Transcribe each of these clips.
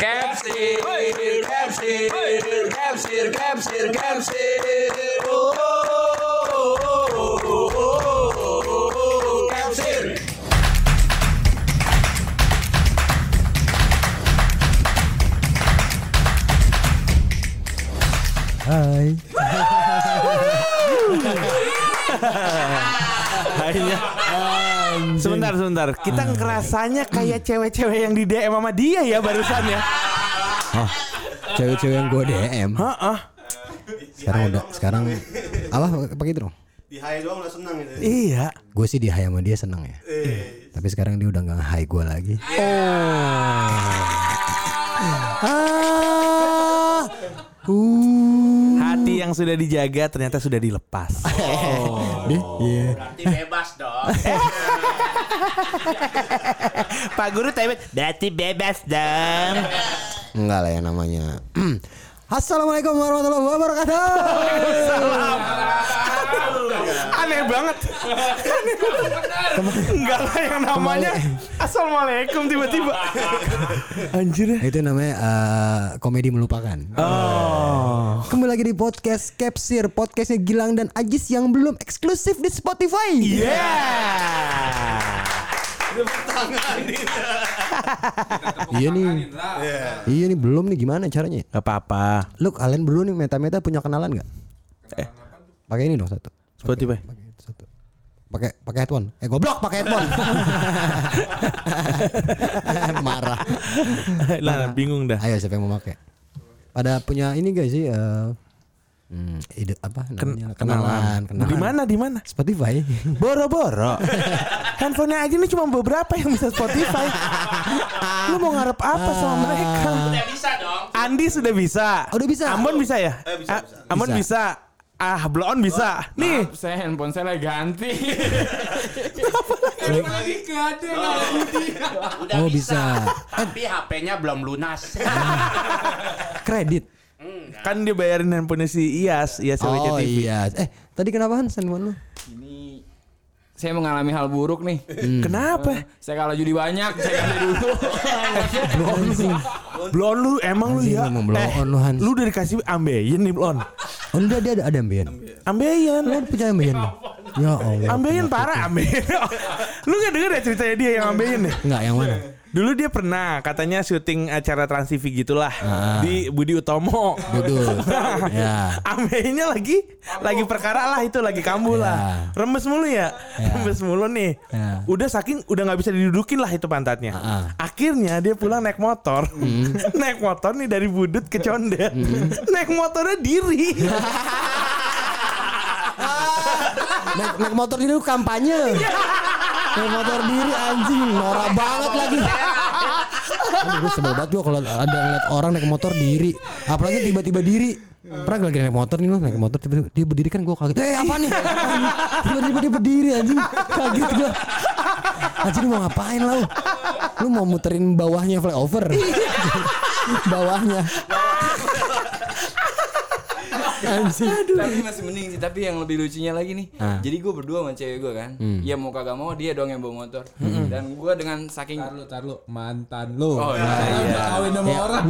Capsir, capsir, capsir, capsir, capsir. Oh, oh, Sebentar sebentar Kita ngerasanya kayak cewek-cewek yang di DM sama dia ya barusan ya Cewek-cewek yang gue DM. Heeh. Sekarang udah sekarang apa pakai itu dong? Di high doang udah senang gitu. Iya Gue sih di hai sama dia seneng ya. Tapi sekarang dia udah nggak hai gue lagi. Ah. Uh. Hati yang sudah dijaga ternyata sudah dilepas Deh, Iya. Berarti bebas dong. Pak Guru tanya Berarti bebas dong Enggak lah ya namanya. Assalamualaikum warahmatullahi wabarakatuh. Aneh banget Enggak lah yang namanya Assalamualaikum tiba-tiba Anjir ya Itu namanya eh, komedi melupakan. Oh Kembali lagi di podcast Capsir, podcastnya Gilang dan Ajis yang belum eksklusif di Spotify. Yeah Iya nih. Iya nih belum nih gimana caranya? Gak apa-apa Lu kalian berdua nih meta-meta punya kenalan nggak? Eh. Pakai ini dong satu. Spotify Pakai itu satu. Pakai pakai headphone. Eh goblok pakai headphone. Marah. Lah bingung dah Ayo siapa yang mau pakai? Pada punya ini guys sih eh hmm, ide apa namanya? kenalan, kenalan. Di mana di mana? Spotify. Boro-boro. Handphonenya aja nih cuma beberapa yang bisa Spotify. Lu mau ngarep apa sama mereka? Udah bisa dong. Andi sudah bisa. Oh, udah bisa. Ambon bisa ya? Eh, bisa, Ah, bisa. Ambon Bisa. bisa. Ah, Blon bisa. Nih, Maaf, saya handphone saya lagi ganti. Lagi. Udah Oh, bisa. bisa. Tapi HP-nya belum lunas. Kredit. Kan dia bayarin handphonenya si Iyas, Iyas Oh WCTV. iya. Eh, tadi kenapa Han handphone lu? Ini saya mengalami hal buruk nih. Kenapa? Saya kalah judi banyak, saya ganti dulu. Blon lu emang lu Anjing, ya? ngomong blow on lu, Han. lu udah dikasih ambeien nih Blon. Oh, udah dia ada ada ambeien. Ambeien. Lu punya ambeien. Ya Allah. Ambeien parah ambeien. lu gak denger ya ceritanya dia yang ambeien nih? Enggak, yang mana? Dulu dia pernah katanya syuting acara Trans TV gitulah Ah. di Budi Utomo. Dudul. ya. Lagi lagi perkara lah itu lagi kambuh lah. Remes mulu ya. Remes mulu nih. Ya. Udah saking udah nggak bisa didudukin lah itu pantatnya. Ah. Akhirnya dia pulang naik motor. naik motor nih dari Budut ke Condet. naik motornya diri. Naik, naik motor lu kampanye. Naik motor diri anjing, norak banget lagi. Aduh, gue sebel banget gue kalau ada ngeliat orang naik motor diri, apalagi tiba-tiba diri. Pernah lagi naik motor nih lu naik motor tiba-tiba dia berdiri kan gue kaget. Eh apa nih? Tiba-tiba dia berdiri anjing, kaget gue. Anjing lu mau ngapain lu? Lu mau muterin bawahnya flyover? bawahnya. Anjing. tapi masih mending sih. Tapi yang lebih lucunya lagi nih. Ah. Jadi gue berdua sama cewek gue kan. Iya mau kagak mau dia doang yang bawa motor. Dan gue dengan saking Tar lu, tar lu, mantan lu. Oh, iya, iya. Kawin sama orang.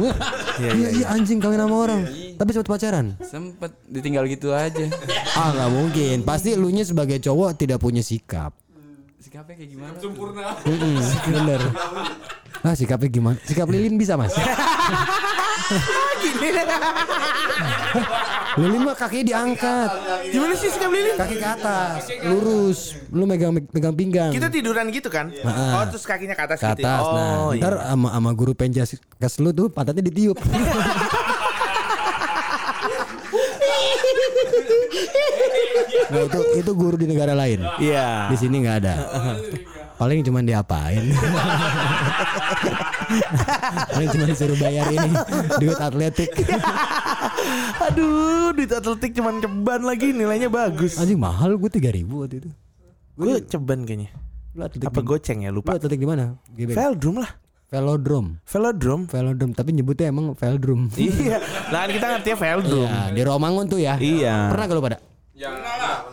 Iya iya anjing kawin sama orang. Tapi sempat pacaran. sempet ditinggal gitu aja. Ah nggak mungkin. Pasti lu nya sebagai cowok tidak punya sikap. Sikapnya kayak gimana? Mm-mm, bener. Ah sikapnya gimana? Sikap lilin bisa mas? lilin mah kakinya diangkat, Gimana sih sikap lilin? kaki ke atas, lurus. Lu megang megang pinggang. Kita tiduran gitu kan? Oh terus kakinya ke atas, ke gitu. ya? atas. nah, Oh ntar iya. sama sama guru penjas kes lu tuh pantatnya ditiup. nah itu itu guru di negara lain. Iya. Di sini nggak ada. Paling cuma diapain? Paling cuma disuruh bayar ini duit atletik. Aduh, duit atletik cuman ceban lagi nilainya bagus. Anjing mahal gue 3000 waktu itu. Gue ceban kayaknya. Lu atletik Apa di- goceng ya Lu lupa. atletik di mana? GBK? Velodrome lah. Velodrome. Velodrome. Velodrome tapi nyebutnya emang Veldrum. iya. Lah kan kita ngertinya velodrome. Iya, di Romangun tuh ya. Iya. Pernah gak lu pada?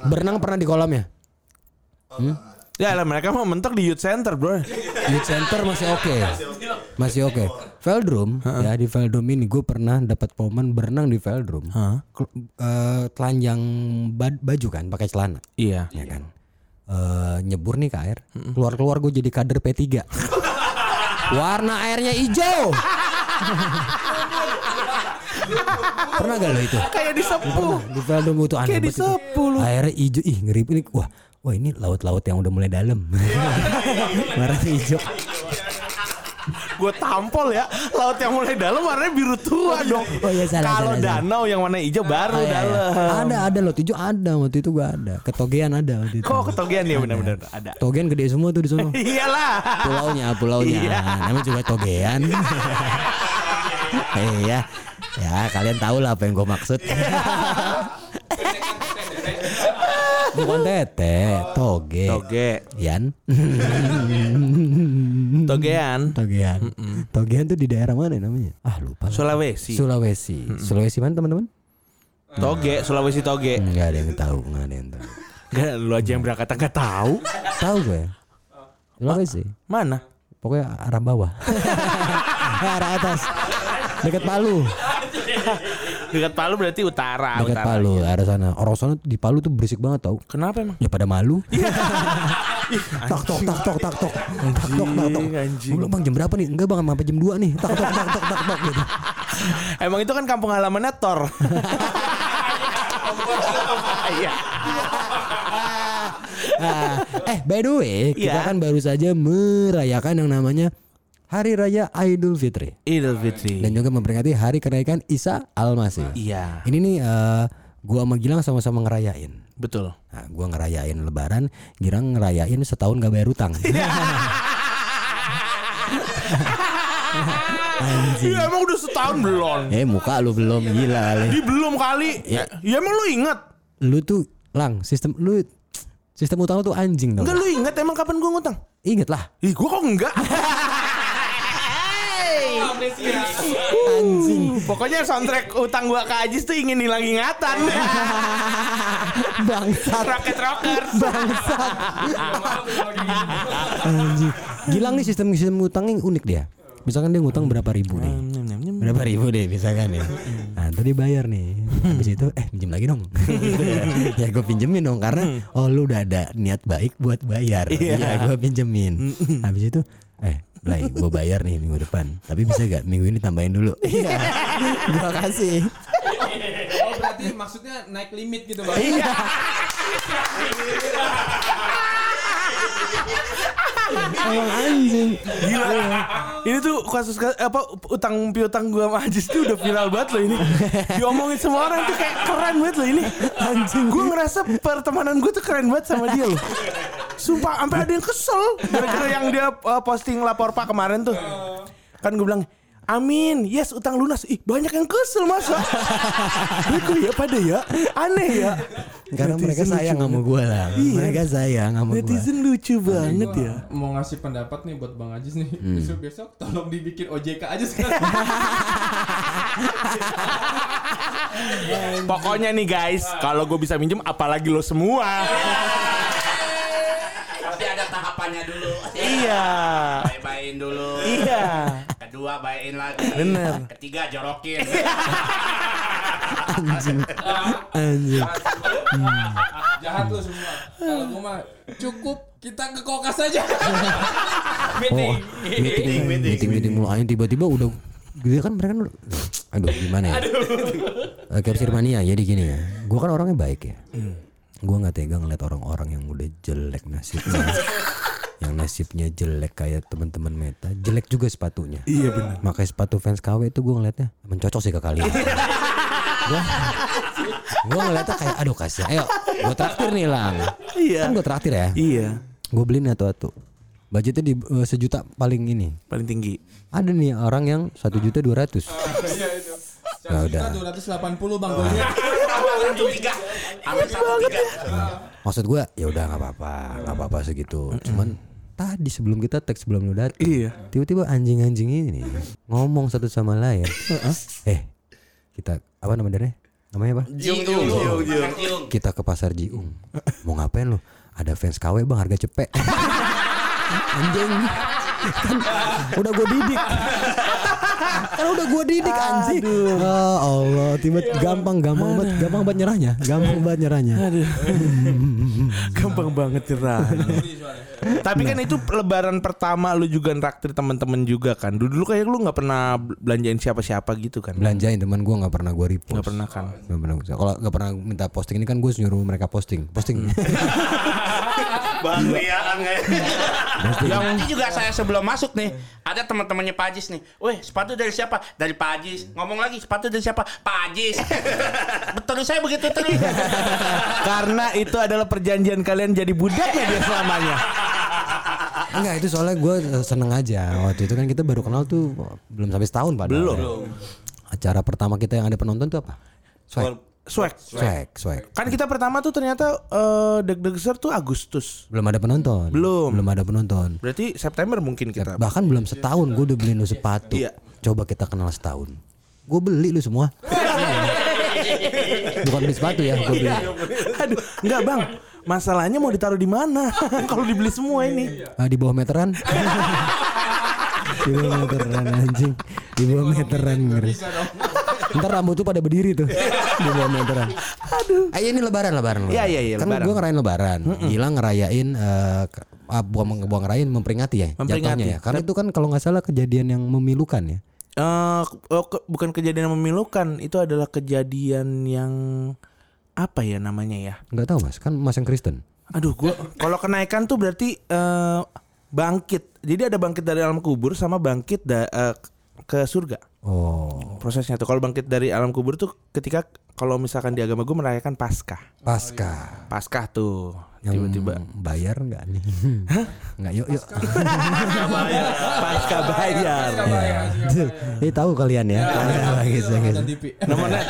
Berenang pernah di kolamnya? Ya lah mereka mau mentok di youth center bro. Youth center masih oke. Masih oke. Veldrum ya di Veldrum ini gue pernah dapat momen berenang di Veldrum. Kel- eh, telanjang bad- baju kan pakai celana Iya. ya kan. Eh, nyebur nih ke air, keluar-keluar gue jadi kader P3. Warna airnya hijau. Pernah gak lo itu? Kayak disepuh. Di Veldrum itu aneh Kayak disepuh. Airnya hijau, ih ngeri ini. Wah, wah ini laut-laut yang udah mulai dalam. Warnanya hijau. Gue tampol ya. Laut yang mulai dalam warnanya biru tua dong. Oh iya, salah, Kalau salah, salah. danau yang warna hijau baru Oh, iya, iya. dalam. Ada ada loh hijau ada waktu itu gua ada. Ketogean ada waktu itu. Kok ketogian ya benar-benar ada. Togean gede semua tuh di sana. Iyalah. Pulaunya, pulaunya. Iya. Namanya juga togean. Iya. Ya, kalian tahu lah apa yang gue maksud. Bukan tete, toge. Toge. Yan. Togean. Togean. Togean tuh di daerah mana namanya? Ah, lupa. Sulawesi. Sulawesi. Sulawesi mana teman-teman? Toge, Sulawesi Toge. Enggak ada yang tahu, enggak ada yang tahu. Gak, lu aja yang berangkat nggak tahu. Tahu gue. Sulawesi. Mana? Pokoknya arah bawah. arah atas. Dekat Palu. Dekat Palu berarti utara. Dekat utara. Palu, arah sana. Orang sana di Palu tuh berisik banget tau. Kenapa emang? Ya pada malu. tak tok tak tok tak tok. Tak tok tak tok. bilang bang jam berapa nih? Enggak bang sampai jam 2 nih. Tak tok tak tok tak tok gitu. Emang itu kan kampung halamannya Tor. Iya. Ah, eh by the way, kita Iya. kan baru saja merayakan yang namanya Hari Raya Idul Fitri Idul Fitri. dan juga memperingati Hari Kenaikan Isa Al-Masih. Iya. Ini nih eh, gua sama Gilang sama-sama ngerayain. Betul. Nah, gua ngerayain lebaran, Girang ngerayain setahun gak bayar utang. Anjing. Iya emang udah setahun belum. Eh muka lu belum gila kali. Di belum kali. Ya. emang lu ingat? Lu tuh lang sistem lu sistem utang lu tuh anjing dong. Enggak lu ingat emang kapan gua ngutang? Ingat lah. Ih gua kok enggak? Anjing. Pokoknya soundtrack utang gua ke Ajis tuh ingin hilang ingatan. Bangsat. Rocket Rockers. Bangsat. Anjing. Gilang nih sistem sistem utangnya unik dia. Misalkan dia ngutang berapa ribu nih. Berapa ribu deh misalkan ya. Nah, ntar dia bayar nih. Habis itu eh pinjam lagi dong. ya gue pinjemin dong karena oh lu udah ada niat baik buat bayar. Iya, gue pinjemin. Habis itu eh Blay, gue bayar nih minggu depan. Tapi bisa gak minggu ini tambahin dulu? Iya. Gua kasih. Oh berarti maksudnya naik limit gitu bang? Iya. Emang anjing. Gila. Ini tuh kasus apa utang piutang gua sama Ajis tuh udah viral banget loh ini. Diomongin semua orang tuh kayak keren banget loh ini. Anjing. Gua ngerasa pertemanan gua tuh keren banget sama dia loh. Sumpah sampai ada yang kesel gara-gara yang dia uh, posting lapor Pak kemarin tuh. Kan gue bilang Amin, yes utang lunas. Ih banyak yang kesel masa. Itu ya pada ya, aneh ya. Karena mereka Netizen sayang lucu sama gue lah. Iya. Mereka sayang sama gue. Netizen lucu banget Gua ya. Mau ngasih pendapat nih buat Bang Ajis nih. Hmm. Besok besok tolong dibikin OJK aja sekarang. Pokoknya nih guys, kalau gue bisa minjem apalagi lo semua. Tahapannya dulu. iya. Baik-baikin dulu. Iya. Kedua baikin lagi. Bener. Ketiga jorokin. Anjing. Anjing. Jahat lu semua. Kalau gua mah cukup kita ke kokas aja. Oh, meeting, meeting, meeting mulu. Ayo tiba-tiba udah gitu kan mereka kan aduh gimana ya Eh, capture mania jadi gini ya gue kan orangnya baik ya gue nggak tega ngeliat orang-orang yang udah jelek nasibnya yang nasibnya jelek kayak teman-teman meta jelek juga sepatunya iya benar makanya sepatu fans KW itu gue ngeliatnya mencocok sih ke kalian gue gue ngeliatnya kayak aduh kasih ayo gue traktir nih lang Iya. kan gue traktir ya Iya. gue beliin atu-atu budgetnya di eh, sejuta paling ini Paling tinggi. ada nih orang yang satu juta dua ratus Iya itu. Ya udah. Dua ratus delapan puluh bang gue lihat. Satu tiga. Hampir satu tiga. maksud gue ya udah nggak apa-apa nggak apa-apa segitu cuman tadi sebelum kita tag sebelum lu datang. Iya. tiba-tiba anjing-anjing ini ngomong satu sama lain. Eh kita apa namanya namanya apa? Jiung jiung jiung. Jiung. kita ke pasar Jiung. Mau ngapain lu? Ada fans KW bang harga cepet. Anjing. Kan udah gue didik. Kan udah gue didik anjing. Ya Allah, tiba gampang gampang banget, gampang banget nyerahnya, gampang banget nyerahnya. Gampang banget cerah. Tapi kan itu lebaran pertama lu juga nraktir teman-teman juga kan. Dulu dulu kayak lu nggak pernah belanjain siapa-siapa gitu kan. Belanjain teman gue nggak pernah gue repost. Nggak pernah kan. Nggak pernah. Kalau nggak pernah minta posting ini kan gue nyuruh mereka posting, posting. Bahan liaan kayak. Yang nanti juga saya sebelum masuk nih, ada teman-temannya Pak Ajis nih. Weh, sepatu dari siapa? Dari Pak Ajis. Ngomong lagi, sepatu dari siapa? Pak Ajis. Betul saya begitu terus. Karena itu adalah perjanjian kalian jadi budaknya dia selamanya. Enggak itu soalnya gue seneng aja waktu itu kan kita baru kenal tuh belum sampai setahun padahal. Belum. ya. Acara pertama kita yang ada penonton tuh apa? Swag. Swag. Swag, swag. Kan kita pertama tuh ternyata eh, deg-degser tuh Agustus. Belum ada penonton. Belum. Belum ada penonton. Berarti September mungkin kita. Bahkan belum setahun gue udah beliin lu sepatu. Iya. Coba kita kenal setahun. Gue beli lu semua. Bukan beli sepatu ya, gue beli. Aduh, enggak bang. Masalahnya mau ditaruh di mana? Kalau dibeli semua ini. Ah, di bawah meteran. di bawah meteran anjing. Di bawah meteran ngeri. Ntar rambut tuh pada berdiri tuh di bawah meteran. Aduh. Ayo ini lebaran lebaran. Iya, iya, iya, Kan gue ngerayain lebaran. Gilang ngerayain eh, ke- ah, buang buang ngerayain memperingati ya. Memperingati. Ya. Karena itu kan kalau nggak salah kejadian yang memilukan ya. Eh, oh, ke- bukan kejadian yang memilukan, itu adalah kejadian yang apa ya namanya ya? Nggak tahu mas, kan mas yang Kristen. Aduh, gua kalau kenaikan tuh berarti eh, bangkit. Jadi ada bangkit dari alam kubur sama bangkit da- eh, ke surga. Oh, Prosesnya tuh kalau bangkit dari alam kubur tuh ketika kalau misalkan di agama gue merayakan Paskah. pasca. Paskah tuh Yang tiba-tiba bayar nggak nih? Nggak yuk yuk. Paskah bayar. Ini tahu kalian ya. Gitu, gitu. Namanya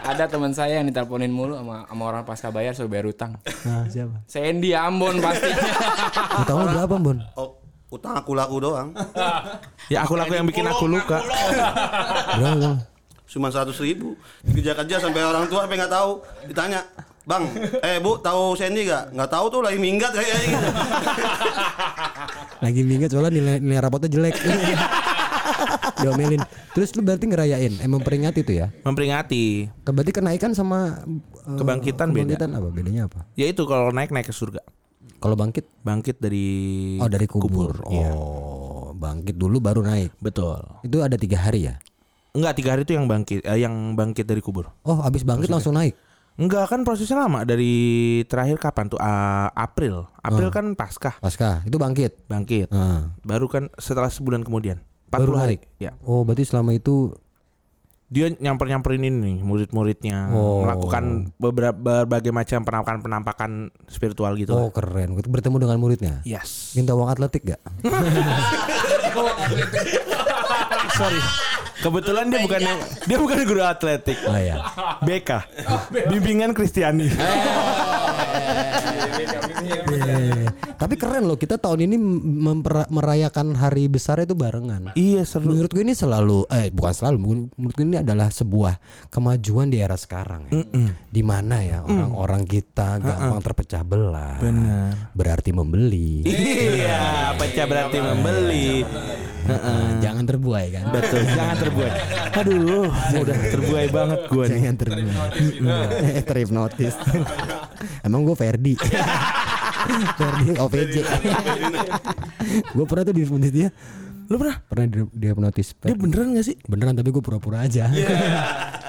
Ada teman saya yang diteleponin mulu sama sama orang pasca bayar suruh bayar utang. Nah, siapa? Sandy Ambon pasti. Utang berapa, Bon? Oh, utang aku laku doang. ya aku laku yang bikin aku luka. Berapa? Cuma seratus ribu. Dikejar-kejar sampai orang tua sampai nggak tahu. Ditanya, Bang, eh Bu, tahu Sandy gak? Nggak tahu tuh lagi minggat kayaknya gitu. Lagi minggat soalnya nilai, nilai rapotnya jelek. Diomelin. Terus lu berarti ngerayain, eh memperingati itu ya? Memperingati. Berarti kenaikan sama eh, Kebangkitan beda. kebangkitan apa? Bedanya apa? Ya itu kalau naik naik ke surga. Kalau bangkit Bangkit dari Oh dari kubur. Iya. Oh, bangkit dulu baru naik. Betul. Itu ada tiga hari ya? Enggak tiga hari itu yang bangkit, eh, yang bangkit dari kubur. Oh, abis bangkit langsung naik. Enggak kan prosesnya lama dari terakhir kapan tuh Ah, April. April kan Paskah Pasca itu bangkit. bangkit. Nah, Baru kan setelah sebulan kemudian. 40 Baru hari. Ya. Oh, berarti selama itu Dia nyamper-nyamperin ini nih murid-muridnya Oh. melakukan beberapa berbagai macam penampakan-penampakan spiritual gitu. oh keren. Bertemu dengan muridnya. Yes. Minta uang atletik gak? Sorry. Kebetulan dia bukan dia bukan guru atletik. Oh ya. BK. Bimbingan Kristiani. Eh, Tapi keren loh kita tahun ini merayakan hari besar itu barengan. iya seru. Menurut gue ini selalu eh bukan selalu menurut gue ini adalah sebuah kemajuan di era sekarang ya. Di mana ya orang-orang kita gampang terpecah belah. Benar. Berarti membeli. Iya, pecah berarti membeli. Eh, jangan terbuai kan. Betul, jangan terbuai. Aduh, udah terbuai banget gue nih. Jangan terbuai. Terhipnotis. Emang gue Ferdi. Ferdi OPJ. gue pernah tuh dihipnotis dia. Lu pernah? Pernah di, dihipnotis. Dia beneran gak sih? Beneran tapi gue pura-pura aja. Biar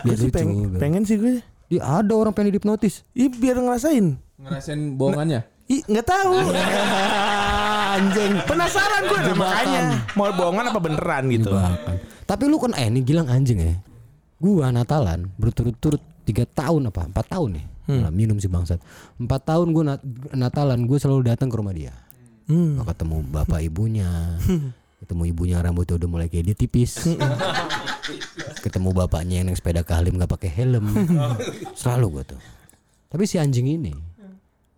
Gue sih pengen, pengen sih gue. Dia ada orang pengen dihipnotis. Ih, biar ngerasain. Ngerasain bohongannya. Ih, nggak tahu. Anjing. Penasaran gue nah, makanya. Mau bohongan apa beneran gitu. Jebakan. Tapi lu kan eh ini Gilang anjing ya. Gua Natalan berturut-turut tiga tahun apa empat tahun nih. Malah minum si bangsat. Empat tahun gua nat- Natalan gue selalu datang ke rumah dia. Gua ketemu bapak ibunya. ketemu ibunya rambutnya udah mulai kayak dia tipis. ketemu bapaknya yang naik sepeda ke Halim nggak pakai helm. Selalu gua tuh. Tapi si anjing ini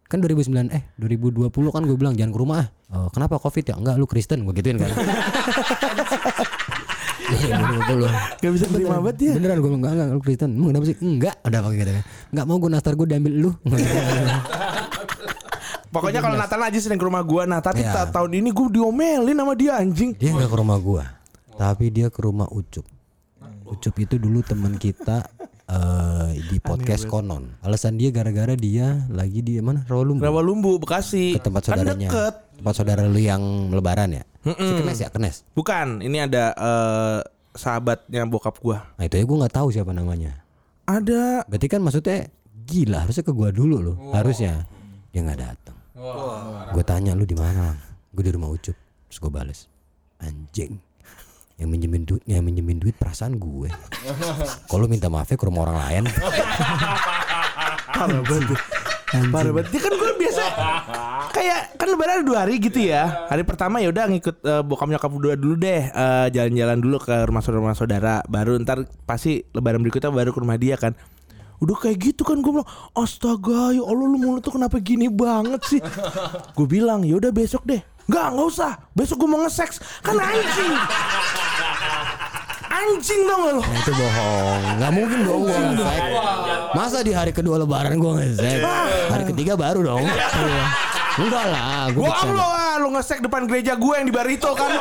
kan 2009 eh 2020 kan gue bilang jangan ke rumah ah. Oh, kenapa covid ya enggak lu Kristen gue gituin kan 2020 Gak bisa terima banget dia. beneran gue bilang enggak enggak lu Kristen emang kenapa sih enggak udah pakai gitu enggak mau gue nastar gue diambil lu Pokoknya kalau Natal aja sering ke rumah gue. Nah tapi Iya. ta- tahun ini gue diomelin sama dia anjing. dia enggak ke rumah gue Tapi dia ke rumah Ucup. Ucup itu dulu teman kita eh, di podcast konon. Alasan dia gara-gara dia lagi di mana? Rawalumbu. Rawalumbu Bekasi. Ke tempat Kan saudaranya. deket. Tempat saudara lu yang lebaran ya? Si Kenes ya, Kenes. Bukan, ini ada eh, sahabatnya bokap gua. Nah itu ya gue nggak tahu siapa namanya. Ada Berarti kan maksudnya gila harusnya ke gua dulu loh. Harusnya. Dia nggak datang. Gue tanya lu di mana? Gue di rumah Ucup. Terus gue bales. Anjing. Yang minjemin duit, yang minjemin duit perasaan gue. Kalau minta maafnya ke rumah orang lain. parah banget. Parah banget. Dia kan gue biasa kayak kan lebaran ada dua hari gitu ya. Hari pertama ya udah ngikut eh, bokap nyokap dua dulu deh eh, jalan-jalan dulu ke rumah saudara-rumah saudara. Baru ntar pasti lebaran berikutnya baru ke rumah dia kan. Udah kayak gitu kan gue bilang Astaga ya Allah lu mulut tuh kenapa gini banget sih Gue bilang ya udah besok deh Enggak nggak usah Besok gue mau nge-seks Kan anjing Anjing dong lo Nah, itu bohong. Nggak mungkin dong gue ngesek. Masa di hari kedua lebaran gue ngesek. Hari ketiga baru dong. Iya. Enggak lah. Gue Bohong lo ah, lo ngesek depan gereja gue yang di Barito kan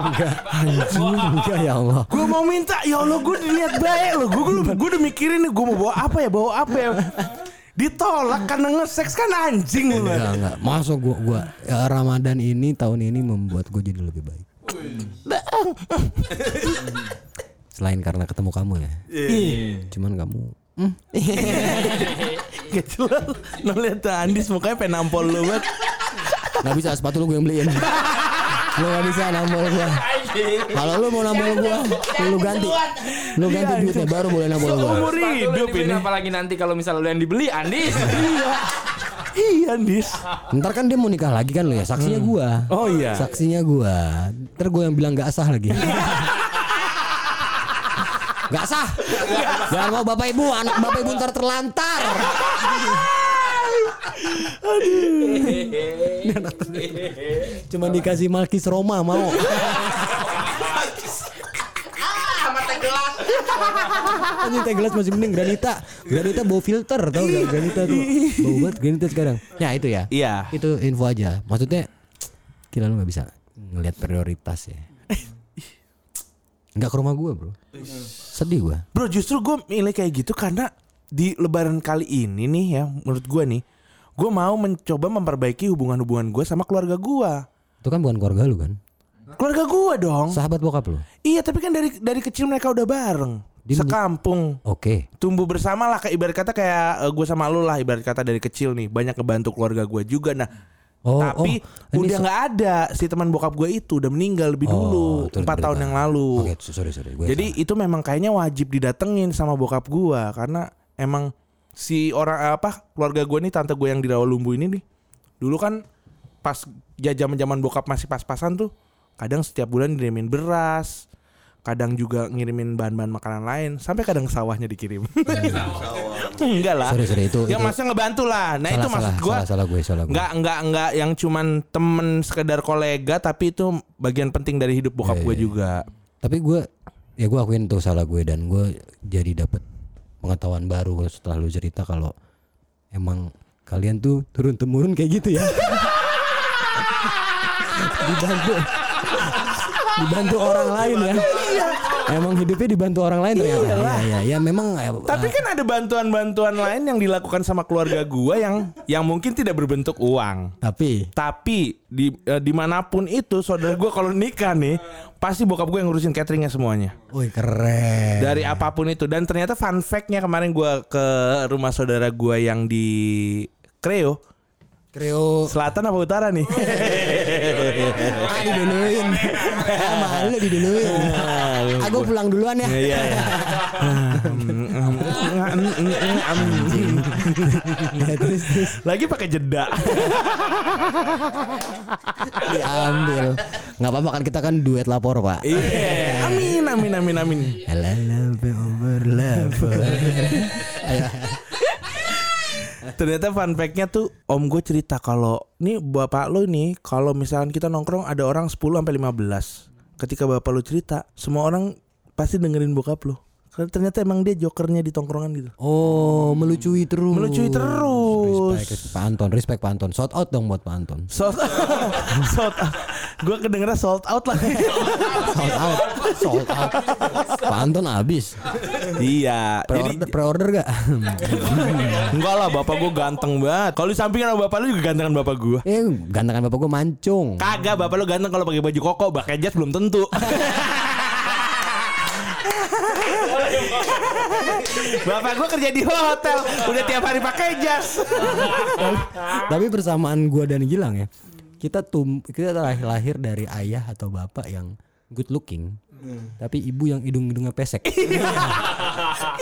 Enggak. Anjing. Enggak ya Allah. Gue mau minta ya Allah gue niat baik lo Gue gue udah mikirin nih gue mau bawa apa ya bawa apa ya Ditolak karena nge-seks kan anjing lo Enggak enggak. Masuk gua gua ya, Ramadan ini tahun ini membuat gue jadi lebih baik. Selain karena ketemu kamu ya. Cuman kamu hmm, Gitu lo Lo liat tuh Andis mukanya pengen nampol lo banget nggak bisa sepatu lu gue yang beliin. lu gak bisa nampol gua. Kalau lu mau nampol gua, lu ganti. Lu ganti duitnya baru boleh nampol gua. Umur hidup ini apalagi nanti kalau misalnya lu yang dibeli Andi. Iya Andis Ntar kan dia mau nikah lagi kan lu ya, saksinya gua. Oh iya Saksinya gua. Ntar gua yang bilang gak sah lagi. Gak sah. Jangan mau bapak ibu, anak bapak ibu ntar terlantar. Cuma dikasih Malkis Roma mau. Anjing teh gelas masih mending Granita. Granita bau filter tau gak Granita tuh. Bau banget Granita sekarang. Ya itu ya. Iya Itu info aja. Maksudnya kira lu nggak bisa ngelihat prioritas ya. Nggak ke rumah gua bro. Sedih gua. Bro justru gue milih kayak gitu karena di lebaran kali ini nih ya menurut gue nih gue mau mencoba memperbaiki hubungan-hubungan gue sama keluarga gue Itu kan bukan keluarga lu kan? keluarga gue dong Sahabat bokap lu. iya tapi kan dari dari kecil mereka udah bareng Di- sekampung. Oke. tumbuh bersama lah kayak ibarat kata kayak gue sama lu lah ibarat kata dari kecil nih. Banyak ngebantu keluarga gue juga. Nah Oh, tapi oh, udah so- nggak ada si teman bokap gue itu udah meninggal lebih Oh, dulu empat tahun yang lalu. Oke, sorry sorry. Gua Jadi itu memang kayaknya wajib didatengin sama bokap gua karena emang si orang apa keluarga gua nih tante gue yang di Rawalumbu ini nih dulu kan pas zaman zaman bokap masih pas-pasan tuh kadang setiap bulan ngirimin beras kadang juga ngirimin bahan-bahan makanan lain sampai kadang sawahnya dikirim enggak lah Sorry sorry itu. ya itu masnya ngebantu lah nah salah, itu maksud salah, gua salah, salah gue salah gue. nggak nggak nggak yang cuman temen sekedar kolega tapi itu bagian penting dari hidup bokap Iya, gue iya. juga Tapi gue ya gue akuin itu salah gue dan gue jadi dapet pengetahuan baru setelah lu cerita kalau emang kalian tuh turun temurun kayak gitu ya. dibantu dibantu orang lain ya. Emang hidupnya dibantu orang lain ternyata. Iya iya ya memang ya, Tapi kan ada bantuan-bantuan lain yang dilakukan sama keluarga gua yang yang mungkin tidak berbentuk uang. tapi Tapi di eh, di mana pun itu saudara gua kalau nikah nih pasti bokap gue yang ngurusin cateringnya semuanya. woi keren. Dari apa pun itu dan ternyata fun fact-nya kemarin gua ke rumah saudara gua yang di Kreo Kreo selatan apa utara nih? ah, diduluin. Ah, malu diduluin. Aku pulang duluan ya. Iya. iya. Ya, terus terus Lagi pakai jeda. diambil. Nggak apa-apa kan kita kan duet lapor pak. Iya. Amin amin amin amin. Love over love. Ternyata fun fact-nya tuh om gue cerita kalau nih bapak lo nih kalau misalkan kita nongkrong ada orang 10 sampai 15. Ketika bapak lo cerita, semua orang pasti dengerin bokap lo. Karena ternyata emang dia jokernya di tongkrongan gitu. Oh, melucui terus. Melucui terus. Respect, respect Pak Anton, respect Pak Anton. Shout out dong buat Pak Anton. Sold sold out. Gue kedengeran sold out lah. Sold out, sold out. Pak Anton habis. iya. Jadi Pre-order, pre-order gak? enggak lah bapak gue ganteng banget. Kalau disampingin sama bapak lu juga gantengan bapak gue. eh, gantengan bapak gue mancung. Kagak bapak lu ganteng kalau pakai baju koko, pakai jas belum tentu. Bapak gue kerja di hotel, udah tiap hari pakai jas. Tapi persamaan gua dan Gilang ya. Kita tum kita lahir, lahir dari ayah atau bapak yang good looking. Tapi ibu yang hidung-hidungnya pesek.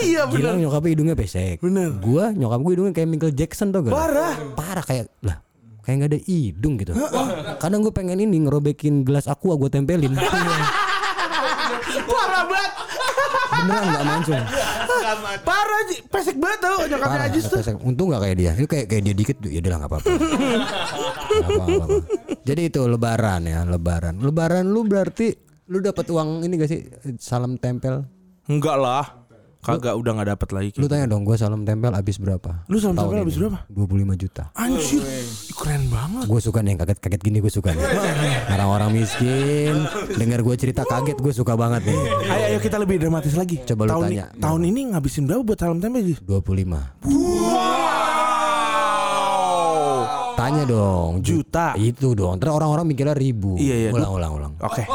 iya benar. Gilang nyokapnya hidungnya pesek. Bener. Gua nyokap gue hidungnya kayak Michael Jackson tuh gak? Parah. Parah kayak lah kayak nggak ada hidung gitu. Kadang gue pengen ini ngerobekin gelas aqua gue tempelin. Parah. Beneran nggak mancung. Parah Ji. pesek banget tau nyokapnya Parah, Ajis tuh. pesek. Untung nggak kayak dia. Itu kayak kayak dia dikit ya apa-apa, nggak apa-apa. Jadi itu lebaran ya, lebaran. Lebaran lu berarti lu dapat uang ini gak sih salam tempel? Enggak lah. Kagak udah nggak dapat lagi. Lu tanya dong, gue salam tempel habis berapa? Lu salam tempel habis ini. berapa? 25 juta. Anjir. Keren banget. Gue suka nih yang kaget-kaget gini gue suka nih. Orang-orang miskin, dengar gue cerita kaget gue suka banget nih. Ayo ayo kita lebih dramatis lagi. Coba lu tahun tanya. Ini, tahun ini ngabisin berapa buat salam tempel Jis? 25. Tanya dong. Ju- Juta. Itu dong. Terus orang-orang mikirnya ribu. Iya, iya. Ulang, ulang, ulang. Oke.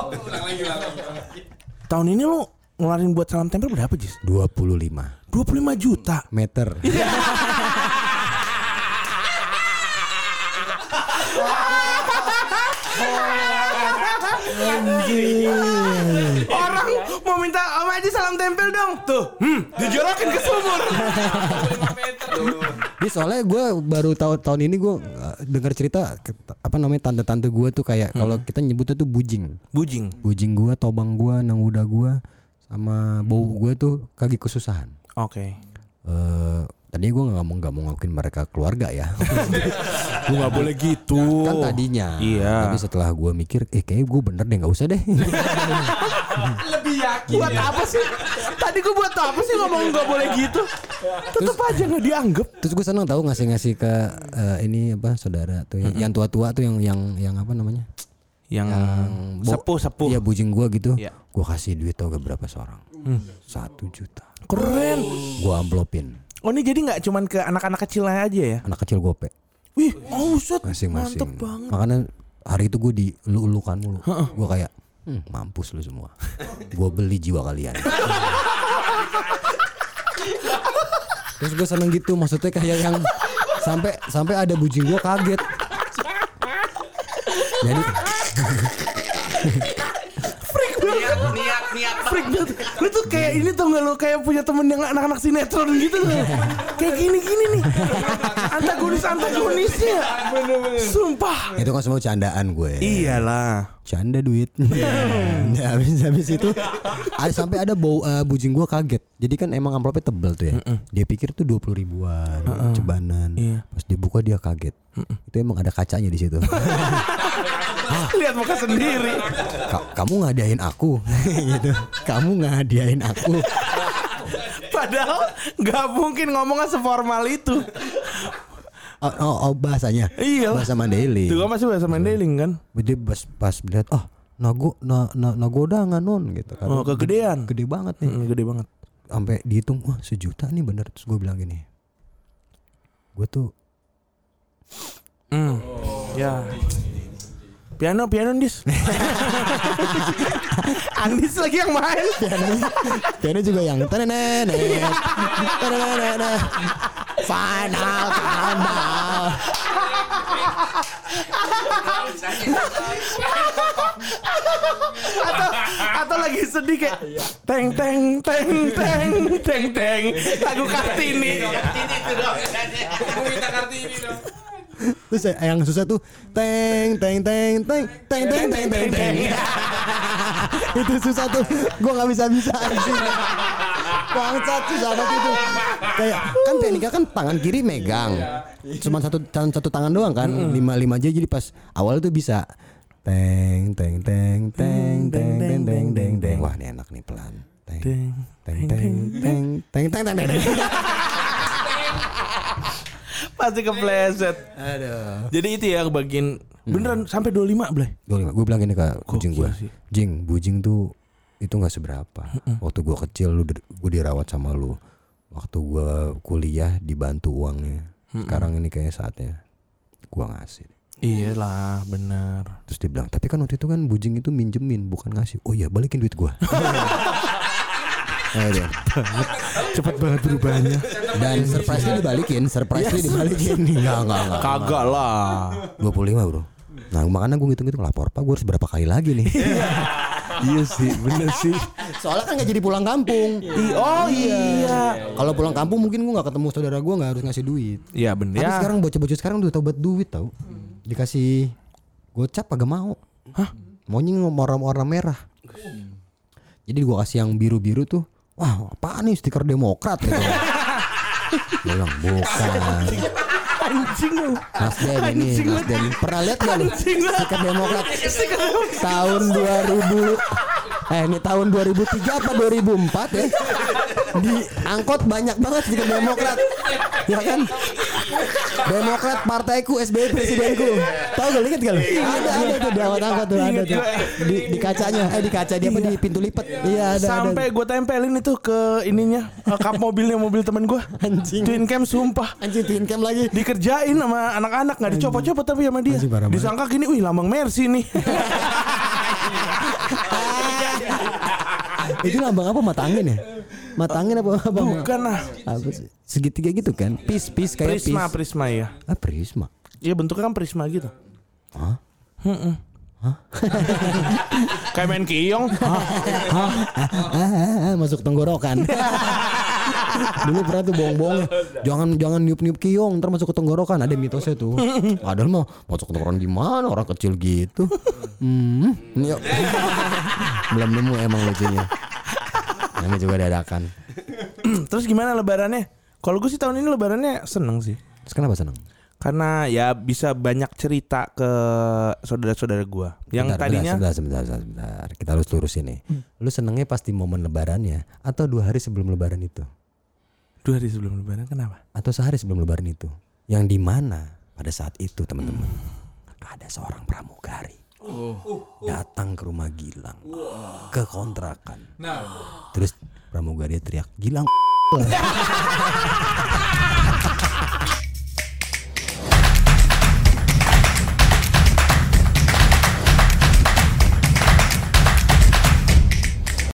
Tahun ini lu ngeluarin buat salam tempel berapa Jis? 25 25 juta. meter. Orang mau minta Om Haji salam tempel dong. Tuh, hmm, dijorokin ke sumur. Ini soalnya gue baru tahu tahun ini gue dengar cerita apa namanya tante-tante gue tuh kayak kalau kita nyebutnya tuh bujing. Bujing. Bujing gue, tobang gue, nangguda gue, sama bau gue tuh kaki kesusahan. Oke. Eh tadinya gue nggak mau nggak mau ngakuin mereka keluarga ya. Lu nggak boleh gitu. kan tadinya. Iya. Tapi setelah gue mikir, eh kayaknya gue bener deh nggak usah deh. Lebih yakin. Buat apa sih? Tadi gue buat apa sih ngomong nggak boleh gitu? Tetep aja nggak dianggap. Terus gue seneng tahu ngasih-ngasih ke eh, ini apa saudara tuh yang- yang tua-tua tuh yang yang yang apa namanya? Yang bo- sepuh sepuh. Iya bujing gua gitu. Iya. Gua kasih duit tau gak berapa seorang? Satu juta. Keren. Gua amplopin. Oh ini jadi nggak cuman ke anak-anak kecil aja ya? Anak kecil gope Wih, oh set. masing-masing. Mantep banget. Makanya hari itu gue di ulu-ulukan mulu. Gua kayak hmm, mampus lu semua. gua beli jiwa kalian. Terus gue seneng gitu maksudnya kayak yang sampai sampai ada bujing gua kaget. Jadi niat niat niat Freak banget. Lu tuh kayak ini tuh nggak lu kayak punya temen yang anak-anak sinetron gitu loh. kayak gini-gini nih. Antagonis antagonisnya. Sumpah. itu kan semua candaan gue. Iyalah. canda duit. Nah, habis habis itu ada sampai ada bau eh, bujing gua kaget. Jadi kan emang amplopnya tebel tuh ya. Dia pikir tuh 20 ribuan cebanan. Iya. Pas dibuka dia kaget. Itu emang ada kacanya di situ. Lihat muka sendiri. Ka- kamu ngadain aku gitu. Kamu ngadain aku. Padahal nggak mungkin ngomongnya seformal itu. Oh, oh, oh, bahasanya. Iya. Bahasa Mandailing. Itu kan masih bahasa Mandailing kan. Dia pas pas lihat oh nago na, na, nagodangan non gitu kan. Oh, kegedean. Gede banget nih. Hmm, gede banget. sampai dihitung wah sejuta nih bener terus gue bilang gini gue tuh Hmm. Ya. Piano, piano dis. Andis lagi yang main. piano. Juga yang tenenet tenenet final countdown. Atau atau lagi sedih kayak teng teng teng teng teng teng. Lagu kartini. Ini itu dong. Aku minta kartini dong. Terus yang susah tuh teng teng teng teng teng teng teng teng teng itu susah tuh gue nggak bisa bisa bangsat susah banget itu kayak kan pianika kan tangan kiri megang cuma satu satu tangan doang kan lima lima aja jadi pas awal tuh bisa teng teng teng teng teng teng teng teng teng wah ini enak nih pelan teng teng teng teng teng teng teng teng. Pasti kepleset. Aduh. Jadi itu ya bagian beneran sampai 25 Blay. Gue bilang gini ke kucing gue. Jing, bujing tuh itu nggak seberapa. Waktu gue kecil lu gue dirawat sama lu. Waktu gue kuliah dibantu uangnya. Sekarang ini kayaknya saatnya gue ngasih. Iyalah, bener. Terus dia bilang, tapi kan waktu itu kan bujing itu minjemin bukan ngasih. Oh iya balikin duit gue. Aduh. Cepet banget berubahnya. Dan surprise-nya dibalikin, surprise-nya dibalikin. Enggak, enggak, enggak. Kagak lah. 25 bro. Nah makanya gue ngitung-ngitung lapor pak gue harus berapa kali lagi nih. iya sih, bener sih. Soalnya kan gak jadi pulang kampung. I- oh iya. Kalau pulang kampung mungkin gue gak ketemu saudara gue gak harus ngasih duit. Iya bener Tapi ya. sekarang bocah-bocah sekarang udah tau buat duit tau. Dikasih gocap agak mau. Hah? Maunya warna-warna merah. Jadi gue kasih yang biru-biru tuh. Wah apaan nih stiker demokrat gitu. Gue bilang bukan. Anjing lu. Nasdem ini Nasdem. Pernah lihat gak lu? Stiker demokrat. Tahun 2000 Eh ini tahun 2003 apa 2004 ya Di angkot banyak banget stiker demokrat Ya kan Demokrat partaiku SBY presidenku Tahu gak lihat gak lu? Ada ada tuh di angkot-angkot tuh ada tuh di, di kacanya Eh di kaca dia apa di pintu lipat Iya ada Sampai gue tempelin itu ke ininya eh, kap mobilnya mobil temen gue. Anjing. Twin cam sumpah. Anjing twin cam lagi Dikerjain sama anak-anak nggak dicopot-copot tapi sama dia. Disangka gini, wih lambang Mercy nih. Itu lambang apa mata angin ya? Mata angin apa apa? Bukan lah. Apa sih? Segitiga gitu kan? Pis pis kayak Prisma, pis. prisma ya. Ah prisma. Iya bentuknya kan prisma gitu. Hah? Mm-mm. Kayak main kiyong. Masuk tenggorokan. Dulu pernah tuh bohong-bohong Jangan jangan niup-niup kiong Ntar masuk ke tenggorokan Ada mitosnya tuh Padahal mah Masuk ke tenggorokan gimana Orang kecil gitu hmm. Belum nemu emang lucunya Namanya juga dadakan Terus gimana lebarannya? Kalau gue sih tahun ini lebarannya seneng sih. Terus kenapa seneng? Karena ya bisa banyak cerita ke saudara-saudara gue. Yang Bentar, tadinya bentar, sebentar, sebentar, sebentar. Kita harus lurusin nih. Lu senengnya pasti momen lebarannya atau dua hari sebelum lebaran itu? dua hari sebelum lebaran kenapa? Atau sehari sebelum lebaran itu? Yang di mana pada saat itu teman-teman ada seorang pramugari Uh, uh, uh. datang ke rumah Gilang. Ke kontrakan. Nah. terus pramugari teriak Gilang